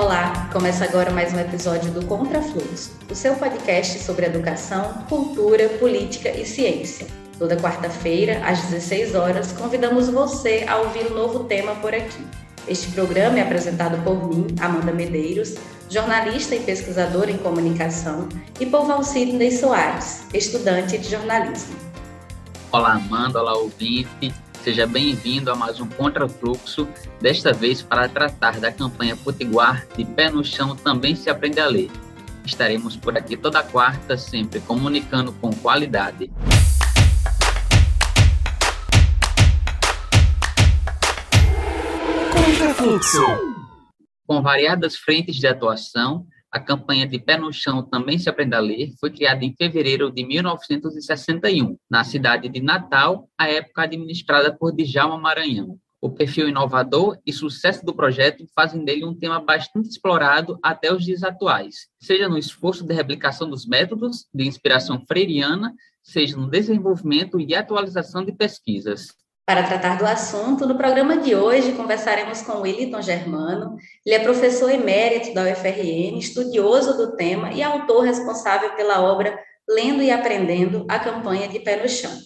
Olá, começa agora mais um episódio do Contrafluxo, o seu podcast sobre educação, cultura, política e ciência. Toda quarta-feira, às 16 horas, convidamos você a ouvir um novo tema por aqui. Este programa é apresentado por mim, Amanda Medeiros, jornalista e pesquisadora em comunicação, e por Valcidney Soares, estudante de jornalismo. Olá, Amanda, olá, ouvinte. Seja bem-vindo a mais um Contrafluxo, desta vez para tratar da campanha Potiguar de Pé no Chão Também Se Aprende a Ler. Estaremos por aqui toda quarta, sempre comunicando com qualidade. Contrafluxo. Com variadas frentes de atuação, a campanha de Pé no Chão Também Se Aprenda a Ler foi criada em fevereiro de 1961, na cidade de Natal, à época administrada por Djalma Maranhão. O perfil inovador e sucesso do projeto fazem dele um tema bastante explorado até os dias atuais, seja no esforço de replicação dos métodos de inspiração freiriana, seja no desenvolvimento e atualização de pesquisas. Para tratar do assunto, no programa de hoje conversaremos com Williton Germano. Ele é professor emérito da UFRN, estudioso do tema e autor responsável pela obra Lendo e Aprendendo, a campanha de Pé no Chão.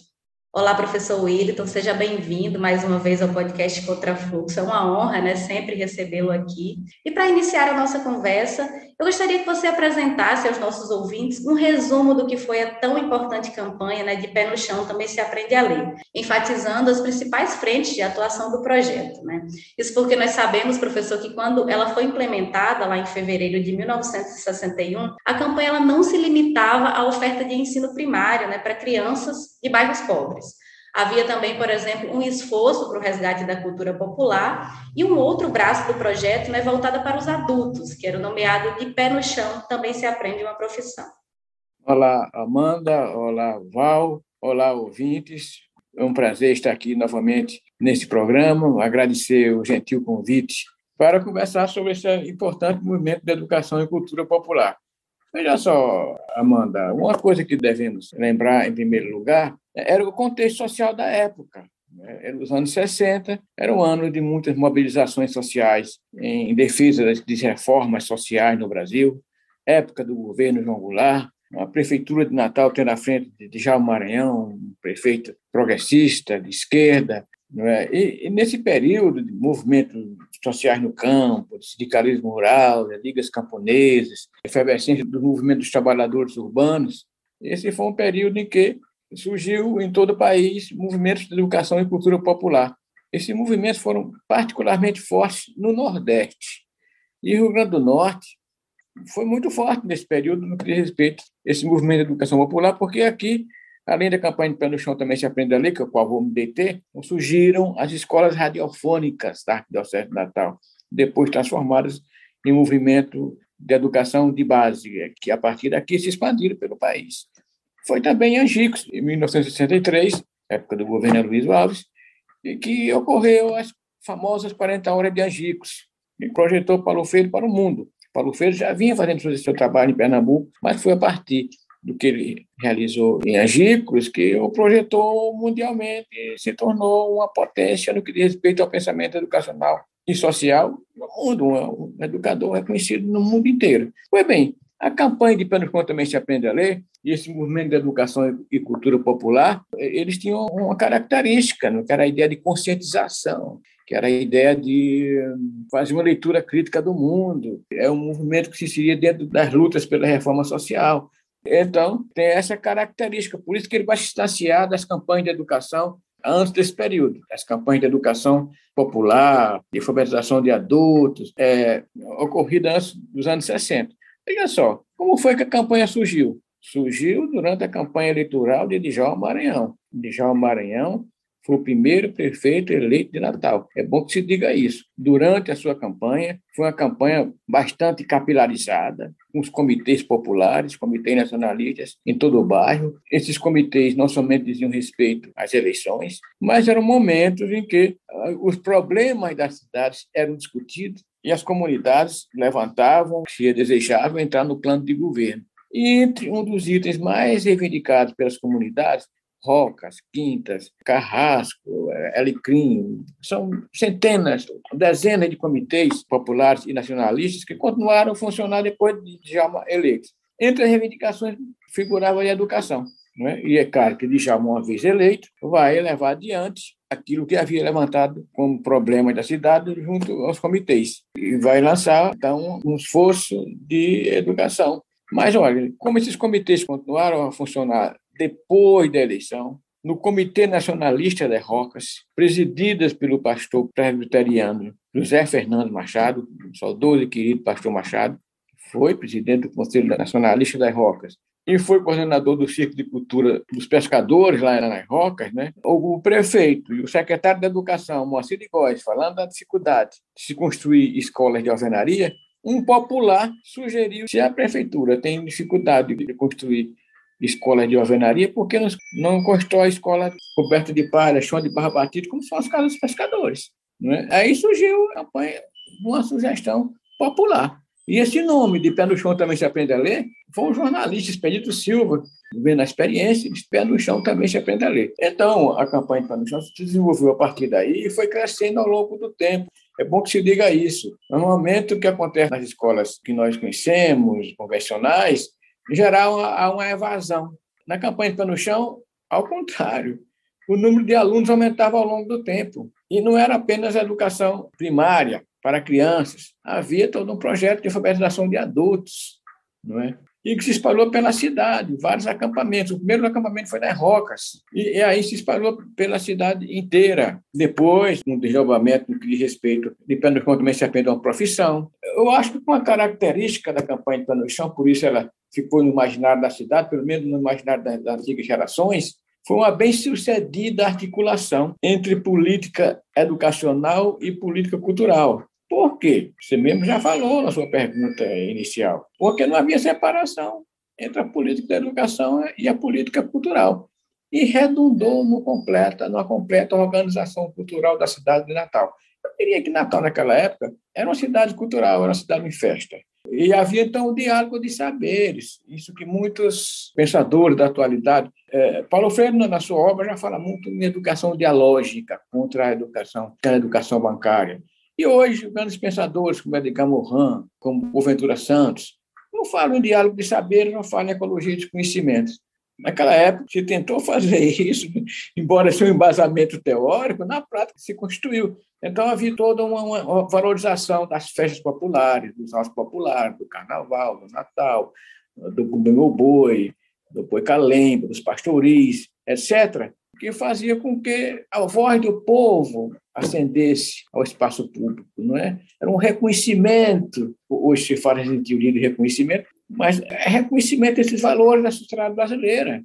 Olá, professor Williton, seja bem-vindo mais uma vez ao podcast Contrafluxo. É uma honra, né, sempre recebê-lo aqui. E para iniciar a nossa conversa, eu gostaria que você apresentasse aos nossos ouvintes um resumo do que foi a tão importante campanha, né, de pé no chão também se aprende a ler, enfatizando as principais frentes de atuação do projeto, né? Isso porque nós sabemos, professor, que quando ela foi implementada lá em fevereiro de 1961, a campanha ela não se limitava à oferta de ensino primário, né, para crianças de bairros pobres. Havia também, por exemplo, um esforço para o resgate da cultura popular e um outro braço do projeto né, voltado para os adultos, que era o nomeado de pé no chão, também se aprende uma profissão. Olá, Amanda, olá, Val, olá, ouvintes. É um prazer estar aqui novamente nesse programa, agradecer o gentil convite para conversar sobre esse importante movimento de educação e cultura popular. Veja só, Amanda, uma coisa que devemos lembrar, em primeiro lugar, era o contexto social da época. Né? Era os anos 60, era um ano de muitas mobilizações sociais em defesa de reformas sociais no Brasil, época do governo João Goulart, a prefeitura de Natal tendo à frente de Jair Maranhão, um prefeito progressista, de esquerda, é? e, e, nesse período de movimentos sociais no campo, de sindicalismo rural, de ligas camponesas, efervescência do movimento dos trabalhadores urbanos, esse foi um período em que surgiu em todo o país movimentos de educação e cultura popular. Esses movimentos foram particularmente fortes no Nordeste. E Rio Grande do Norte foi muito forte nesse período no que diz respeito a esse movimento de educação popular, porque aqui, além da campanha de Pé no Chão também se aprende a ler, que é o qual vou me deter, surgiram as escolas radiofônicas da Arquidiocese de Natal, depois transformadas em movimento de educação de base, que a partir daqui se expandiram pelo país. Foi também em Angicos, em 1963, época do governo Luiz Alves, e que ocorreu as famosas 40 horas de Angicos, e projetou Paulo Freire para o mundo. Paulo Freire já vinha fazendo seu trabalho em Pernambuco, mas foi a partir do que ele realizou em Angicos que o projetou mundialmente e se tornou uma potência no que diz respeito ao pensamento educacional e social no mundo, um educador reconhecido no mundo inteiro. Pois bem, a campanha de Pé também se aprende a ler, e esse movimento de educação e cultura popular, eles tinham uma característica, né, que era a ideia de conscientização, que era a ideia de fazer uma leitura crítica do mundo. É um movimento que se inseria dentro das lutas pela reforma social. Então, tem essa característica, por isso que ele vai se distanciar das campanhas de educação antes desse período. As campanhas de educação popular, de alfabetização de adultos, é, ocorridas antes dos anos 60. Veja só, como foi que a campanha surgiu? Surgiu durante a campanha eleitoral de Djalma Maranhão. Djalma Maranhão foi o primeiro prefeito eleito de Natal. É bom que se diga isso. Durante a sua campanha, foi uma campanha bastante capilarizada, com os comitês populares, comitês nacionalistas em todo o bairro. Esses comitês não somente diziam respeito às eleições, mas eram momentos em que ah, os problemas das cidades eram discutidos e as comunidades levantavam se desejavam entrar no plano de governo. E entre um dos itens mais reivindicados pelas comunidades Rocas, Quintas, Carrasco, é, Alecrim, são centenas, dezenas de comitês populares e nacionalistas que continuaram a funcionar depois de Djalma eleito. Entre as reivindicações figurava a educação. Né? E é claro que Djalma, uma vez eleito, vai levar adiante aquilo que havia levantado como problema da cidade junto aos comitês. E vai lançar, então, um esforço de educação. Mas, olha, como esses comitês continuaram a funcionar depois da eleição, no Comitê Nacionalista das Rocas, presididas pelo pastor presbiteriano José Fernando Machado, saudoso e querido pastor Machado, foi presidente do Conselho Nacionalista das Rocas e foi coordenador do Círculo de Cultura dos Pescadores lá nas Rocas, né? o prefeito e o secretário da Educação, Moacir de Góes, falando da dificuldade de se construir escolas de alvenaria, um popular sugeriu se a prefeitura tem dificuldade de construir escolas de alvenaria, porque não, não constrói escola coberta de palha, chão de barra batida, como são as casas dos pescadores. Né? Aí surgiu uma sugestão popular. E esse nome de Pé no Chão também se aprende a ler foi um jornalista, Expedito Silva, vendo a experiência, Pé no Chão também se aprende a ler. Então, a campanha de Pé no Chão se desenvolveu a partir daí e foi crescendo ao longo do tempo. É bom que se diga isso. Normalmente, o que acontece nas escolas que nós conhecemos, convencionais, geral, há uma evasão. Na campanha de Pé no Chão, ao contrário, o número de alunos aumentava ao longo do tempo. E não era apenas a educação primária, para crianças. Havia todo um projeto de alfabetização de adultos, não é? E que se espalhou pela cidade, vários acampamentos. O primeiro acampamento foi nas Rocas, e, e aí se espalhou pela cidade inteira. Depois, um desdobramento no que diz respeito de pé no também se uma profissão. Eu acho que uma característica da campanha de pé chão, por isso ela ficou no imaginário da cidade, pelo menos no imaginário das, das antigas gerações, foi uma bem-sucedida articulação entre política educacional e política cultural. Por quê? Você mesmo já falou na sua pergunta inicial. Porque não havia separação entre a política da educação e a política cultural. E redundou no completa, numa completa organização cultural da cidade de Natal. Eu diria que Natal, naquela época, era uma cidade cultural, era uma cidade em festa. E havia, então, o diálogo de saberes, isso que muitos pensadores da atualidade. É, Paulo Freire, na sua obra, já fala muito em educação dialógica contra a educação, a educação bancária. E hoje, grandes pensadores como Edgar Morin, como Boaventura Santos, não falam em diálogo de saberes, não falam em ecologia de conhecimentos. Naquela época, se tentou fazer isso, embora seja um embasamento teórico, na prática se constituiu. Então, havia toda uma, valorização das festas populares, dos autos populares, do carnaval, do Natal, do Bumbo Boi, do Boi Calembo, dos pastoris, etc., que fazia com que a voz do povo ascendesse ao espaço público, não é? Era um reconhecimento, hoje se fala em teoria de reconhecimento, mas é reconhecimento desses valores da sociedade brasileira.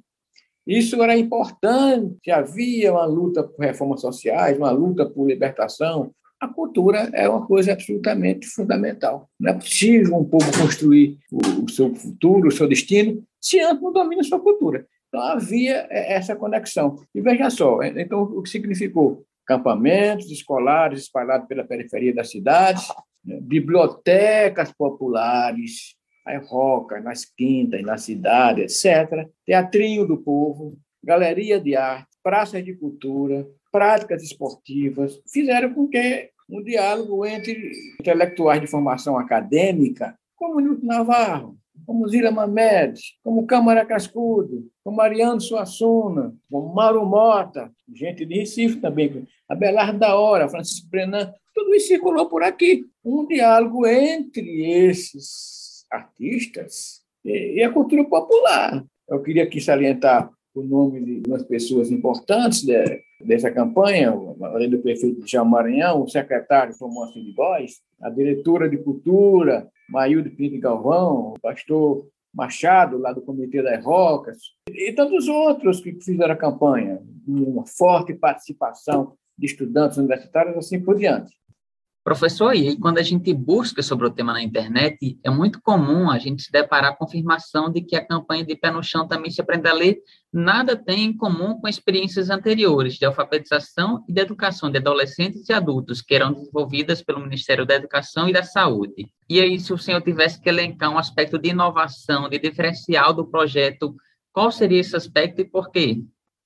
Isso era importante, havia uma luta por reformas sociais, uma luta por libertação. A cultura é uma coisa absolutamente fundamental. Não é possível um povo construir o seu futuro, o seu destino, se antes não domina a sua cultura. Então havia essa conexão. E veja só, então o que significou? Campamentos escolares espalhados pela periferia das cidades, né? bibliotecas populares, as rocas, nas quintas, na cidade, etc. Teatrinho do povo, galeria de arte, praças de cultura, práticas esportivas, fizeram com que um diálogo entre intelectuais de formação acadêmica, como Newton Navarro, como Zira Mamed, como Câmara Cascudo, como Mariano Suassuna, como Mauro Mota, gente de Recife também, Abelardo da Hora, Francisco Brenan, tudo isso circulou por aqui. Um diálogo entre esses artistas e a cultura popular. Eu queria aqui salientar o nome de umas pessoas importantes de, dessa campanha, além do prefeito de Maranhão, o secretário Tomoso de Góes, a diretora de cultura, Maílde Pinto Galvão, o pastor Machado, lá do Comitê das Rocas, e tantos outros que fizeram a campanha, uma forte participação de estudantes universitários, assim por diante. Professor, e quando a gente busca sobre o tema na internet, é muito comum a gente se deparar com a confirmação de que a campanha de Pé no Chão também se aprende a ler nada tem em comum com experiências anteriores de alfabetização e de educação de adolescentes e adultos que eram desenvolvidas pelo Ministério da Educação e da Saúde. E aí, se o senhor tivesse que elencar um aspecto de inovação, de diferencial do projeto, qual seria esse aspecto e por quê?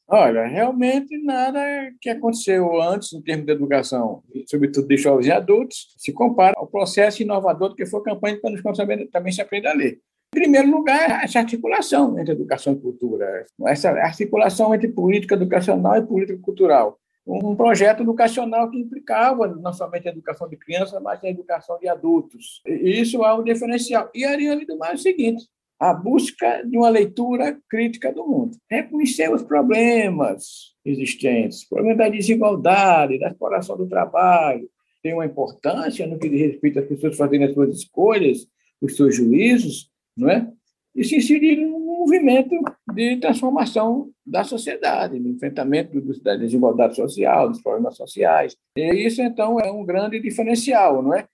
Olha, realmente nada que aconteceu antes em termos de educação, sobretudo de jovens e adultos, se compara ao processo inovador que foi a campanha para nos também, também se aprender a ler. Em primeiro lugar, essa articulação entre educação e cultura, essa articulação entre política educacional e política cultural. Um projeto educacional que implicava não somente a educação de crianças, mas a educação de adultos. E isso é um diferencial. E ali do mais o seguinte: a busca de uma leitura crítica do mundo. Reconhecer os problemas existentes, o problema da desigualdade, da exploração do trabalho, tem uma importância no que diz respeito às pessoas fazerem as suas escolhas, os seus juízos, não é? E se inserir num movimento de transformação da sociedade, no enfrentamento da desigualdade social, dos problemas sociais. E isso, então, é um grande diferencial, não é?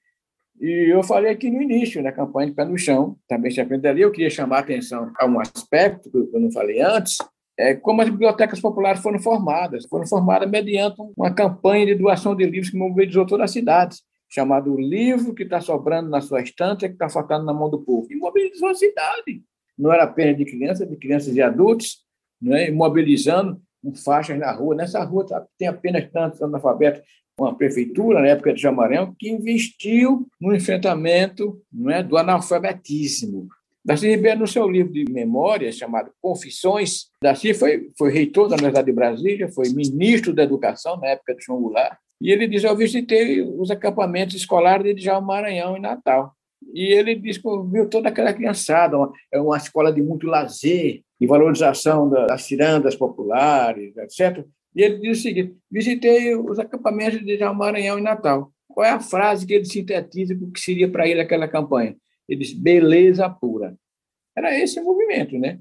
E eu falei aqui no início, na campanha de Pé no Chão, também se aprende ali, eu queria chamar a atenção a um aspecto que eu não falei antes, é como as bibliotecas populares foram formadas. Foram formadas mediante uma campanha de doação de livros que mobilizou toda a cidade, chamado Livro que está sobrando na sua estante, que está faltando na mão do povo. E mobilizou a cidade. Não era apenas de crianças, de crianças e adultos, né? mobilizando faixas na rua. Nessa rua tem apenas tantos analfabetos uma prefeitura, na época de Jamarão, que investiu no enfrentamento é, do analfabetismo. Darcy Ribeiro, no seu livro de memórias, chamado Confissões, Darcy foi, foi reitor da Universidade de Brasília, foi ministro da Educação na época do João Goulart, e ele diz: Eu visitei os acampamentos escolares de Djalma Maranhão, em Natal. E ele diz que viu toda aquela criançada, uma, é uma escola de muito lazer e valorização das cirandas populares, etc. E ele diz o seguinte: visitei os acampamentos de Maranhão e Natal. Qual é a frase que ele sintetiza o que seria para ele aquela campanha? Ele diz: beleza pura. Era esse o movimento, né?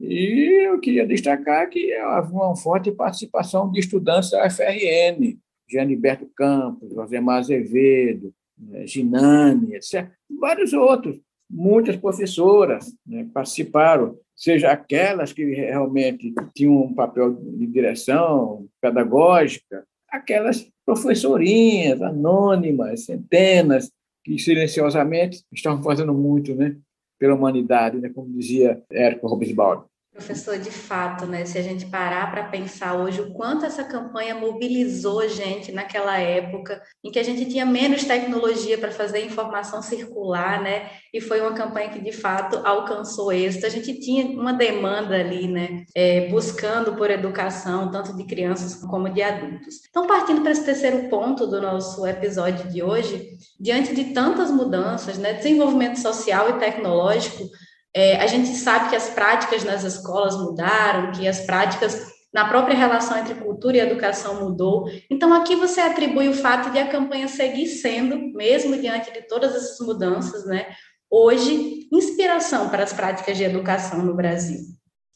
E eu queria destacar que havia uma forte participação de estudantes da FRN, Gianiberto Campos, Josemar Azevedo, né, Ginani, etc. Vários outros, muitas professoras né, participaram seja aquelas que realmente tinham um papel de direção pedagógica, aquelas professorinhas anônimas, centenas, que silenciosamente estavam fazendo muito né, pela humanidade, né, como dizia Érico Robesbald. Professor, de fato, né, se a gente parar para pensar hoje o quanto essa campanha mobilizou gente naquela época, em que a gente tinha menos tecnologia para fazer informação circular, né, e foi uma campanha que de fato alcançou êxito. A gente tinha uma demanda ali, né, é, buscando por educação, tanto de crianças como de adultos. Então, partindo para esse terceiro ponto do nosso episódio de hoje, diante de tantas mudanças, né, desenvolvimento social e tecnológico, é, a gente sabe que as práticas nas escolas mudaram, que as práticas na própria relação entre cultura e educação mudou. Então, aqui você atribui o fato de a campanha seguir sendo, mesmo diante de todas essas mudanças, né, hoje, inspiração para as práticas de educação no Brasil.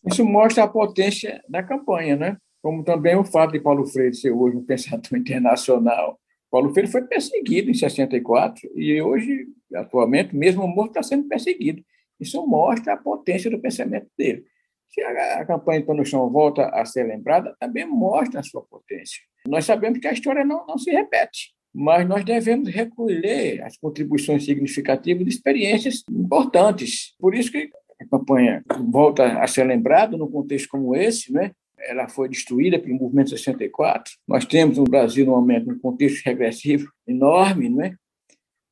Isso mostra a potência da campanha, né? Como também o fato de Paulo Freire ser hoje um pensador internacional. Paulo Freire foi perseguido em 64 e hoje, atualmente, mesmo morto, está sendo perseguido. Isso mostra a potência do pensamento dele. Se a, a campanha de Pão no Chão volta a ser lembrada, também mostra a sua potência. Nós sabemos que a história não, não se repete, mas nós devemos recolher as contribuições significativas de experiências importantes. Por isso que a campanha volta a ser lembrada num contexto como esse, né? ela foi destruída pelo movimento 64. Nós temos no Brasil, no momento, um contexto regressivo enorme, não é?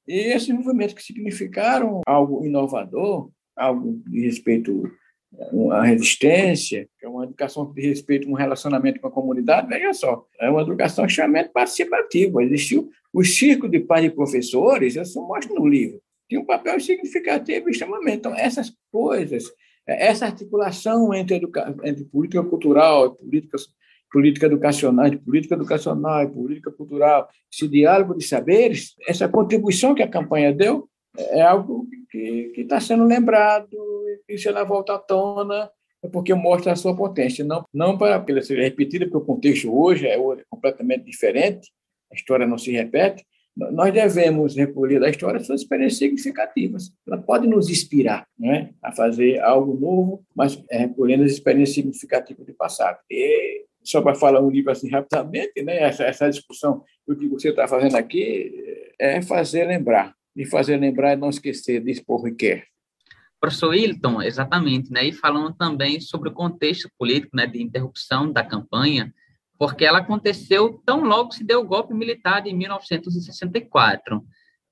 E esses movimentos que significaram algo inovador, algo de respeito à resistência, é uma educação de respeito um relacionamento com a comunidade, veja só, é uma educação extremamente participativa. Existiu o círculo de pais e professores, isso mostra no livro, tinha um papel significativo extremamente. Então, essas coisas, essa articulação entre, educa... entre política cultural política política educacional, política educacional e política cultural, esse diálogo de saberes, essa contribuição que a campanha deu é algo que está sendo lembrado e se ela volta à tona é porque mostra a sua potência, não, não para ela ser repetida, porque o contexto hoje é completamente diferente, a história não se repete, nós devemos recolher da história suas experiências significativas. Ela pode nos inspirar né, a fazer algo novo, mas recolhendo as experiências significativas do passado. E só para falar um livro assim rapidamente, né? essa, essa discussão, o que você está fazendo aqui é fazer lembrar. E fazer lembrar é não esquecer de expor o que quer. Professor Wilton, exatamente, né? E falando também sobre o contexto político, né, de interrupção da campanha, porque ela aconteceu tão logo se deu o golpe militar de 1964.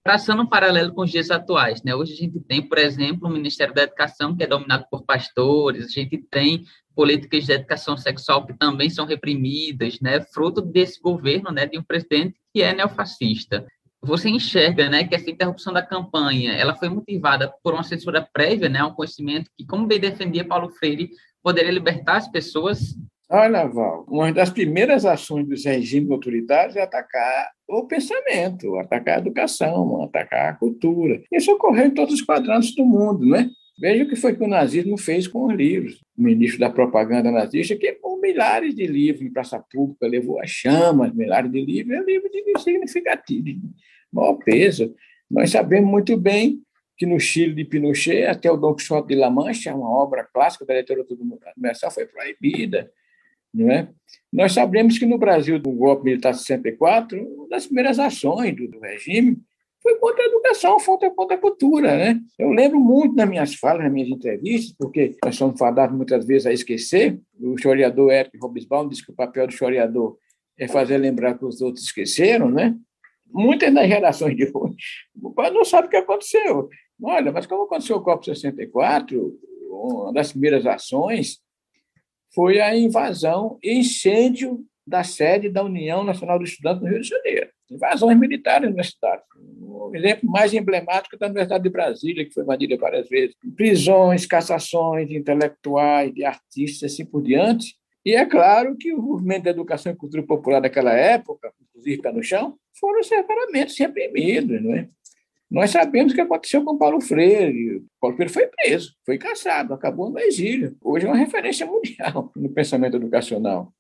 Traçando um paralelo com os dias atuais, né? Hoje a gente tem, por exemplo, o Ministério da Educação, que é dominado por pastores, a gente tem políticas de educação sexual que também são reprimidas, né? Fruto desse governo, né, de um presidente que é neofascista você enxerga, né, que essa interrupção da campanha, ela foi motivada por uma censura prévia, né, um conhecimento que, como bem defendia Paulo Freire, poderia libertar as pessoas? Olha, Val, uma das primeiras ações dos regimes autoritários é atacar o pensamento, atacar a educação, atacar a cultura. Isso ocorreu em todos os quadrantes do mundo, né? Veja o que foi que o nazismo fez com os livros. O ministro da propaganda nazista queimou milhares de livros em praça pública, levou a chamas, milhares de livros, é um livro de significativo, de maior peso. Nós sabemos muito bem que no Chile de Pinochet, até o Don Quixote de La Mancha, uma obra clássica da literatura universal, foi proibida. Não é? Nós sabemos que no Brasil, do golpe militar 64, uma das primeiras ações do regime foi contra a educação, foi contra a cultura. Né? Eu lembro muito nas minhas falas, nas minhas entrevistas, porque nós somos fadados muitas vezes a esquecer. O historiador Eric Robesbaum disse que o papel do historiador é fazer lembrar que os outros esqueceram, né? Muitas das gerações de hoje não sabem o que aconteceu. Olha, mas como aconteceu o COP 64, uma das primeiras ações foi a invasão e incêndio da sede da União Nacional dos Estudantes no Rio de Janeiro. Invasões militares na cidade. O exemplo mais emblemático é da Universidade de Brasília, que foi invadida várias vezes. Prisões, cassações de intelectuais, de artistas, assim por diante. E é claro que o movimento da educação e cultura popular daquela época, inclusive pé no chão, foram severamente reprimidos. Não é? Nós sabemos o que aconteceu com Paulo Freire. Paulo Freire foi preso, foi caçado, acabou no exílio. Hoje é uma referência mundial no pensamento educacional.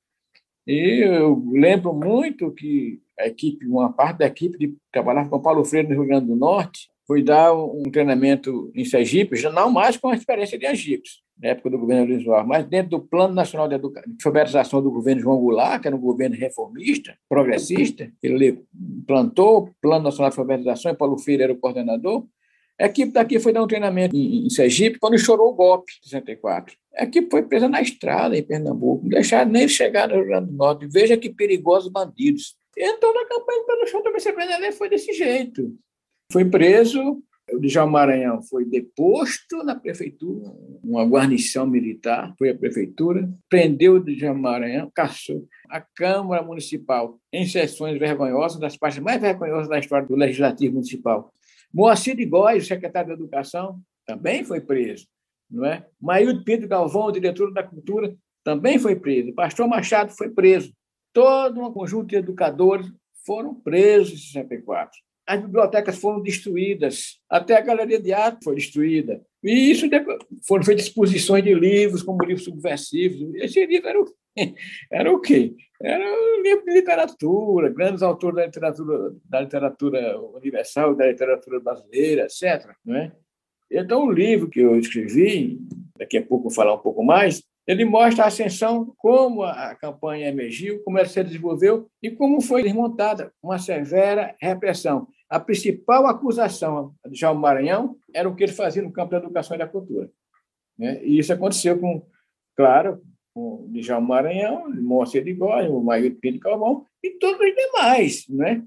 E eu lembro muito que a equipe, uma parte da equipe de trabalhar com Paulo Freire no Rio Grande do Norte, foi dar um treinamento em Sergipe, já não mais com a experiência de egípcios, na época do governo Luiz Soares, mas dentro do Plano Nacional de Alfabetização do governo João Goulart, que era um governo reformista, progressista, ele plantou Plano Nacional de Alfabetização e Paulo Freire era o coordenador, a equipe daqui foi dar um treinamento em, Sergipe quando chorou o golpe, em 64. A equipe foi presa na estrada em Pernambuco, não deixaram nem chegar no Rio Grande do Norte. Veja que perigosos bandidos. Então, na campanha pelo chão também se foi desse jeito. Foi preso, o Djalma Maranhão foi deposto na prefeitura, uma guarnição militar, foi à prefeitura, prendeu o Djalma Maranhão, caçou. A Câmara Municipal, em sessões vergonhosas, das partes mais vergonhosas da história do Legislativo Municipal, Moacir de Góes, secretário da Educação, também foi preso. Não é? Maíldo Pinto Galvão, diretor da Cultura, também foi preso. Pastor Machado foi preso. Todo um conjunto de educadores foram presos em 64. As bibliotecas foram destruídas, até a galeria de arte foi destruída. E isso foram feitas exposições de livros, como livros subversivos. Esse livro era o, era o quê? Era um livro de literatura, grandes autores da literatura, da literatura universal, da literatura brasileira, etc. É? Então, o livro que eu escrevi, daqui a pouco vou falar um pouco mais, ele mostra a ascensão, como a campanha emergiu, como ela se desenvolveu e como foi desmontada uma severa repressão. A principal acusação de João Maranhão era o que ele fazia no campo da educação e da cultura. Né? E isso aconteceu com, claro, o Djalma Maranhão, Moacir de Góes, o Maio Pinto Calvão e todos os demais. Né?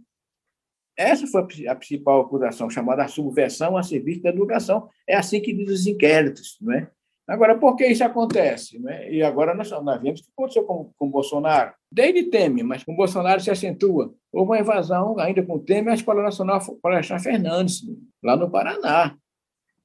Essa foi a principal acusação, chamada subversão a serviço da educação. É assim que diz os inquéritos. Né? Agora, por que isso acontece? Né? E agora nós, nós vemos o que aconteceu com, com Bolsonaro. Desde Temer, mas com Bolsonaro se acentua. Houve uma invasão, ainda com Temer, à Escola Nacional Florestan Fernandes, lá no Paraná.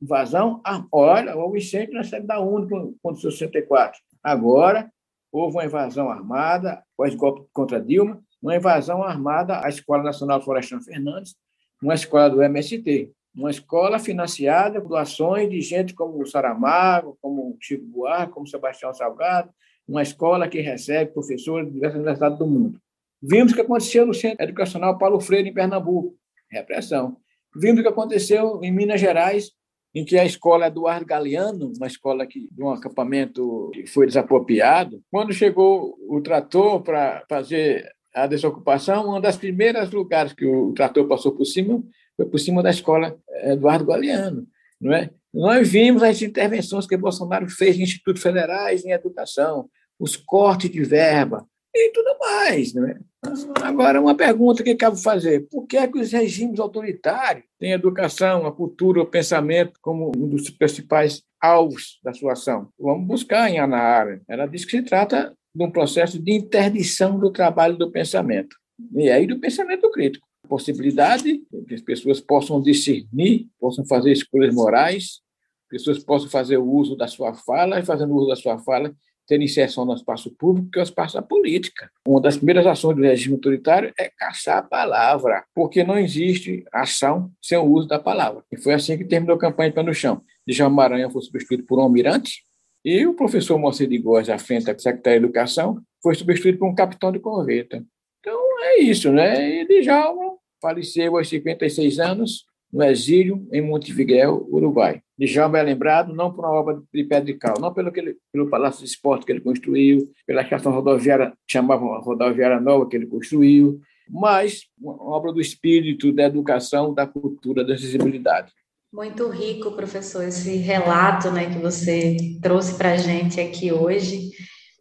Invasão, olha, houve incêndio na sede da UNE o 64. Agora, houve uma invasão armada, pós-golpe contra Dilma, uma invasão armada à Escola Nacional Florestan Fernandes, uma escola do MST, uma escola financiada por doações de gente como o Saramago, como o Chico Buarque, como Sebastião Salgado, uma escola que recebe professores de diversas universidades do mundo. Vimos o que aconteceu no Centro Educacional Paulo Freire, em Pernambuco, repressão. Vimos o que aconteceu em Minas Gerais, em que a escola Eduardo Galeano, uma escola que, de um acampamento que foi desapropriado, quando chegou o trator para fazer a desocupação, uma das primeiras lugares que o trator passou por cima foi por cima da escola Eduardo Galeano. Não é? Nós vimos as intervenções que Bolsonaro fez em institutos federais em educação, os cortes de verba e tudo mais. Né? Agora, uma pergunta que cabe fazer: por que, é que os regimes autoritários têm a educação, a cultura, o pensamento como um dos principais alvos da sua ação? Vamos buscar em Ana Arendt. Ela diz que se trata de um processo de interdição do trabalho do pensamento, e aí do pensamento crítico possibilidade que as pessoas possam discernir, possam fazer escolhas morais, pessoas possam fazer o uso da sua fala e, fazendo uso da sua fala, ter inserção no espaço público, que é o espaço da política. Uma das primeiras ações do regime autoritário é caçar a palavra, porque não existe ação sem o uso da palavra. E foi assim que terminou a campanha Pé no Chão. Djalma Maranhão foi substituído por um almirante, e o professor Moacir de Góes, à frente da Secretaria de Educação, foi substituído por um capitão de corveta. Então, é isso, né? E Djalma faleceu aos 56 anos no exílio em Montevideo, Uruguai. Djalma é lembrado não por uma obra de Pedro de Cal, não pelo, que ele, pelo Palácio de Esporte que ele construiu, pela estação rodoviária, chamavam rodoviária nova que ele construiu, mas uma obra do espírito, da educação, da cultura, da acessibilidade. Muito rico, professor, esse relato né, que você trouxe para a gente aqui hoje.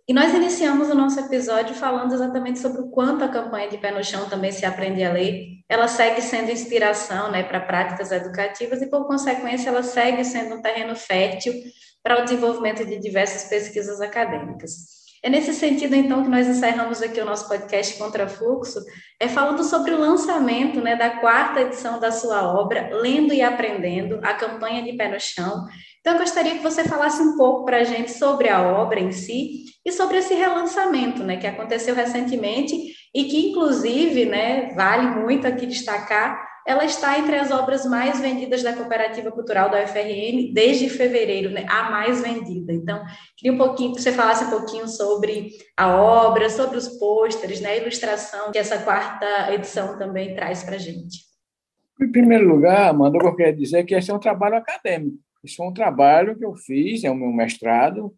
E nós iniciamos o nosso episódio falando exatamente sobre o quanto a campanha de Pé no Chão também se aprende a ler. Ela segue sendo inspiração né, para práticas educativas e, por consequência, ela segue sendo um terreno fértil para o desenvolvimento de diversas pesquisas acadêmicas. É nesse sentido, então, que nós encerramos aqui o nosso podcast Contra Fluxo, é falando sobre o lançamento né, da quarta edição da sua obra, Lendo e Aprendendo, a campanha de Pé no Chão, então, eu gostaria que você falasse um pouco para a gente sobre a obra em si e sobre esse relançamento, né, que aconteceu recentemente e que, inclusive, né, vale muito aqui destacar, ela está entre as obras mais vendidas da Cooperativa Cultural da UFRN desde fevereiro, né, a mais vendida. Então, queria um pouquinho que você falasse um pouquinho sobre a obra, sobre os pôsteres, né, a ilustração que essa quarta edição também traz para a gente. Em primeiro lugar, Amanda, eu queria dizer que esse é um trabalho acadêmico isso foi um trabalho que eu fiz, é o meu mestrado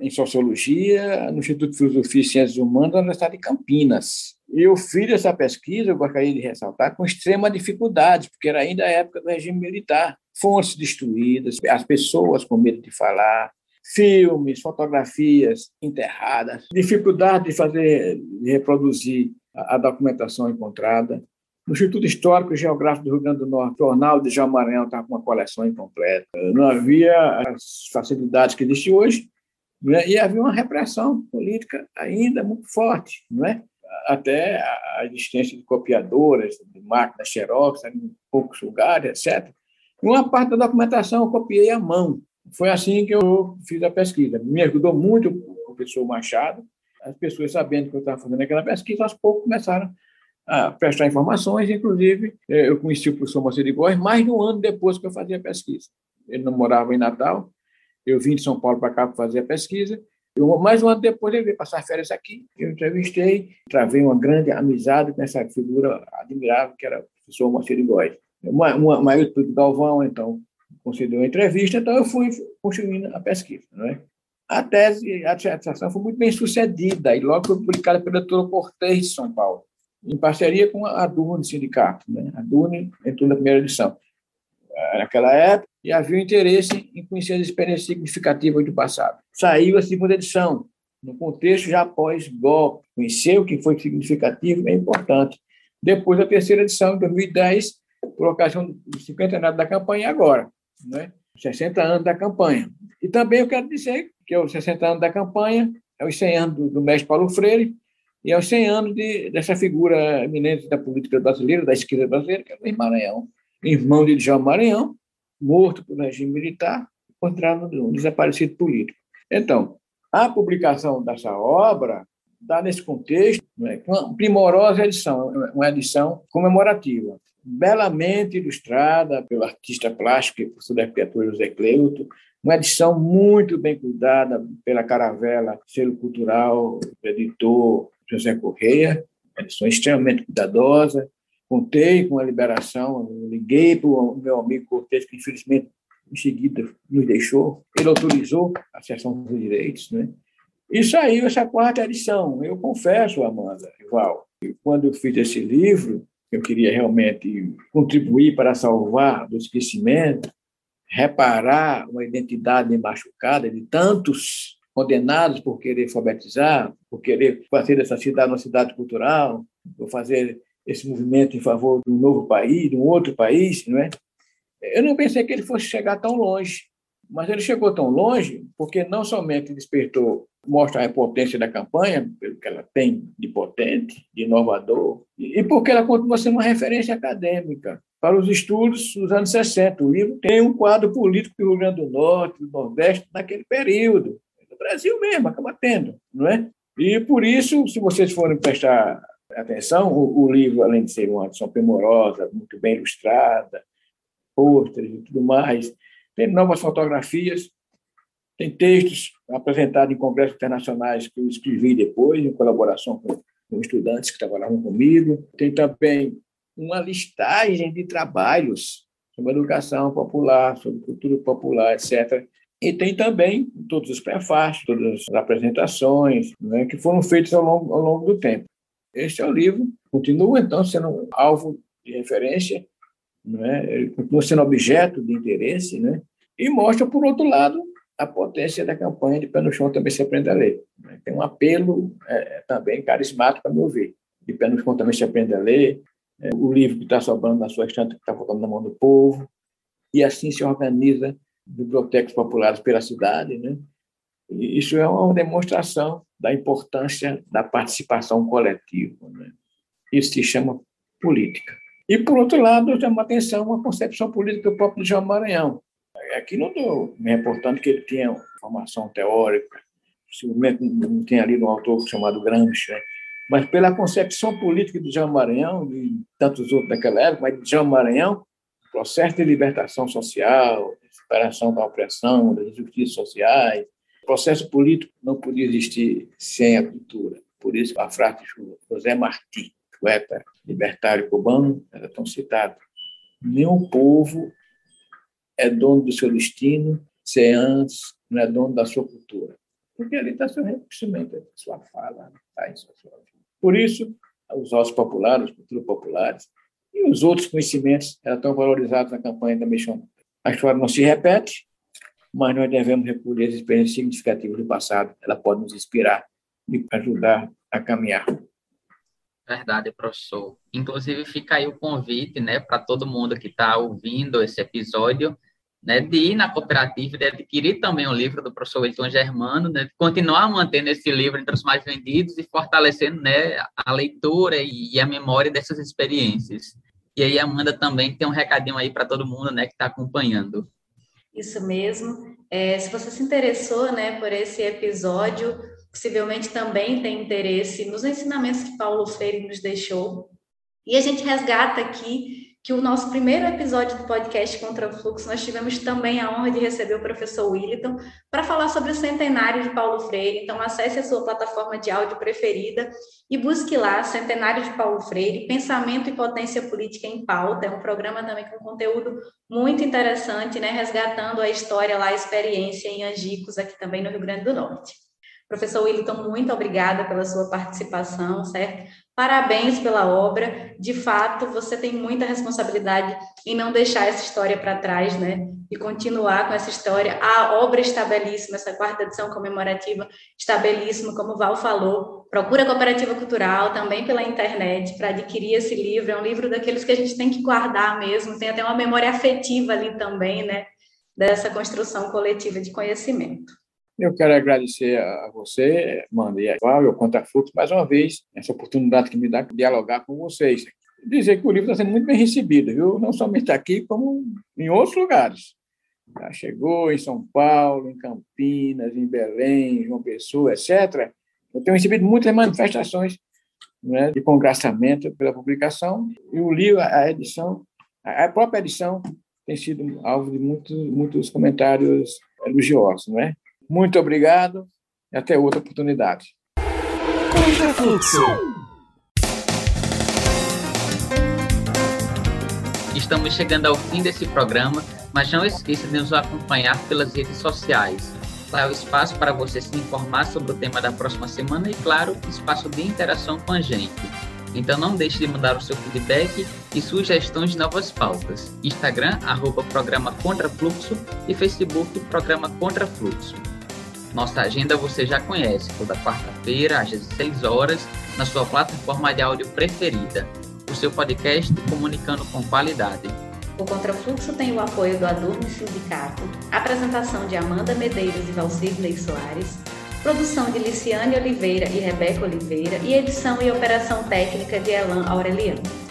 em Sociologia no Instituto de Filosofia e Ciências Humanas da Universidade de Campinas. Eu fiz essa pesquisa, eu gostaria de ressaltar, com extrema dificuldade, porque era ainda a época do regime militar. Fontes destruídas, as pessoas com medo de falar, filmes, fotografias enterradas, dificuldade de fazer, de reproduzir a documentação encontrada. No Instituto Histórico e Geográfico do Rio Grande do Norte, o jornal de João Maranhão estava com uma coleção incompleta. Não havia as facilidades que existem hoje, né? e havia uma repressão política ainda muito forte, não é? até a existência de copiadoras, de máquinas xerox em poucos lugares, etc. E uma parte da documentação eu copiei à mão. Foi assim que eu fiz a pesquisa. Me ajudou muito o professor Machado. As pessoas sabendo que eu estava fazendo aquela pesquisa, aos poucos começaram a prestar informações. Inclusive, eh, eu conheci o professor Moacir de Góes mais de um ano depois que eu fazia a pesquisa. Ele não morava em Natal, eu vim de São Paulo para cá para fazer a pesquisa. Eu, mais um ano depois, ele veio passar férias aqui. Eu entrevistei, travei uma grande amizade com essa figura admirável que era o professor Moacir de Góes. Uma, uma, uma YouTube Galvão, então, concedeu uma entrevista, então eu fui construindo a pesquisa. Não é? A tese, a dissertação foi muito bem sucedida e logo foi publicada pela doutora Cortez de São Paulo em parceria com a Durne Sindicato. Né? A Durne entrou na primeira edição naquela época e havia interesse em conhecer as experiências significativas do passado. Saiu a segunda edição, no contexto já pós-golpe. Conhecer o que foi significativo é importante. Depois a terceira edição, em 2010, por ocasião do 50 anos da campanha, agora, né? 60 anos da campanha. E também eu quero dizer que é os 60 anos da campanha, é os 100 anos do, do mestre Paulo Freire, e aos 100 anos de, dessa figura eminente da política brasileira, da esquerda brasileira, que é Luiz Maranhão, irmão de Djalma Maranhão, morto pelo regime militar, encontrado um desaparecido político. Então, a publicação dessa obra dá nesse contexto né, uma primorosa edição, uma edição comemorativa, belamente ilustrada pelo artista plástico e professor da arquitetura José Cleuto, uma edição muito bem cuidada pela Caravela, selo cultural, editor José Correia, edição extremamente cuidadosa. Contei com a liberação, liguei para o meu amigo Cortez, que infelizmente em seguida nos deixou. Ele autorizou a sessão dos direitos, né? E saiu essa quarta edição. Eu confesso, Amanda, Val, que quando eu fiz esse livro, eu queria realmente contribuir para salvar do esquecimento reparar uma identidade machucada de tantos condenados por querer alfabetizar, por querer fazer dessa cidade uma cidade cultural, por fazer esse movimento em favor de um novo país, de um outro país, não é? Eu não pensei que ele fosse chegar tão longe, mas ele chegou tão longe porque não somente despertou, mostra a potência da campanha, pelo que ela tem de potente, de inovador, e porque ela continua sendo uma referência acadêmica para os estudos dos anos 60. O livro tem um quadro político do Rio Grande do Norte, do Nordeste, naquele período. Brasil mesmo, acaba tendo, não é? E por isso, se vocês forem prestar atenção, o, o livro, além de ser uma edição primorosa, muito bem ilustrada, pôsteres e tudo mais, tem novas fotografias, tem textos apresentados em congressos internacionais que eu escrevi depois, em colaboração com, com estudantes que trabalhavam comigo. Tem também uma listagem de trabalhos sobre educação popular, sobre cultura popular, etc. E tem também todos os prefácios, todas as apresentações né, que foram feitos ao longo, ao longo do tempo. Este é o livro, continua então sendo alvo de referência, né? continua sendo objeto de interesse, né? e mostra, por outro lado, a potência da campanha de Pé no Chão também se aprende a ler. Né? Tem um apelo é, também carismático, a meu ver. De Pé no Chão também se aprende a ler, é, o livro que está sobrando na sua estante, que está faltando na mão do povo, e assim se organiza bibliotecas populares pela cidade. Né? E isso é uma demonstração da importância da participação coletiva. Né? Isso se chama política. E, por outro lado, chama atenção uma concepção política do João Maranhão. Aqui não estou me reportando que ele tinha formação teórica, possivelmente não tenha lido um autor chamado Gramsci, né? mas pela concepção política de João Maranhão, e tantos outros daquela época, mas de João Maranhão, processo de libertação social, de superação da opressão, das injustiças sociais, processo político não podia existir sem a cultura. Por isso, a frase de José Martí, poeta libertário cubano, era tão citado. Nenhum povo é dono do seu destino se antes não é dono da sua cultura. Porque ali está seu reconhecimento, sua fala, está em sua vida. Por isso, os ossos populares, as culturas populares e os outros conhecimentos eram tão valorizados na campanha da Mexão. A história não se repete, mas nós devemos recolher as experiências significativas do passado. Ela pode nos inspirar e ajudar a caminhar. Verdade, professor. Inclusive, fica aí o convite né, para todo mundo que está ouvindo esse episódio, né, de ir na cooperativa, de adquirir também o livro do professor Wilton Germano, né, de continuar mantendo esse livro entre os mais vendidos e fortalecendo né, a leitura e a memória dessas experiências. E aí, Amanda também tem um recadinho aí para todo mundo né, que está acompanhando. Isso mesmo. É, se você se interessou né, por esse episódio, possivelmente também tem interesse nos ensinamentos que Paulo Freire nos deixou. E a gente resgata aqui que o nosso primeiro episódio do podcast Contra o Fluxo, nós tivemos também a honra de receber o professor Williton para falar sobre o centenário de Paulo Freire. Então, acesse a sua plataforma de áudio preferida e busque lá Centenário de Paulo Freire, Pensamento e Potência Política em Pauta. É um programa também com conteúdo muito interessante, né? resgatando a história lá, a experiência em Angicos, aqui também no Rio Grande do Norte. Professor Williton, muito obrigada pela sua participação, certo? Parabéns pela obra. De fato, você tem muita responsabilidade em não deixar essa história para trás, né? E continuar com essa história. A obra está belíssima, essa quarta edição comemorativa está belíssima, como o Val falou. Procura a Cooperativa Cultural também pela internet para adquirir esse livro. É um livro daqueles que a gente tem que guardar mesmo. Tem até uma memória afetiva ali também, né? Dessa construção coletiva de conhecimento. Eu quero agradecer a você, Manda, e ao Contrafluxo, mais uma vez, essa oportunidade que me dá de dialogar com vocês. Dizer que o livro está sendo muito bem recebido, viu? não somente aqui, como em outros lugares. Já chegou em São Paulo, em Campinas, em Belém, João Pessoa, etc. Eu tenho recebido muitas manifestações né, de congraçamento pela publicação, e o livro, a edição, a própria edição, tem sido alvo de muitos, muitos comentários elogiosos, não é? Muito obrigado e até outra oportunidade. Contrafluxo. Estamos chegando ao fim desse programa, mas não esqueça de nos acompanhar pelas redes sociais. Lá é o espaço para você se informar sobre o tema da próxima semana e, claro, espaço de interação com a gente. Então não deixe de mandar o seu feedback e sugestões de novas pautas. Instagram, arroba Programa Contrafluxo e Facebook Programa Contrafluxo. Nossa agenda você já conhece, toda quarta-feira, às 16 horas, na sua plataforma de áudio preferida. O seu podcast comunicando com qualidade. O Contrafluxo tem o apoio do Adurno Sindicato, apresentação de Amanda Medeiros e Valcirley Soares, produção de Liciane Oliveira e Rebeca Oliveira e edição e operação técnica de Elan Aureliano.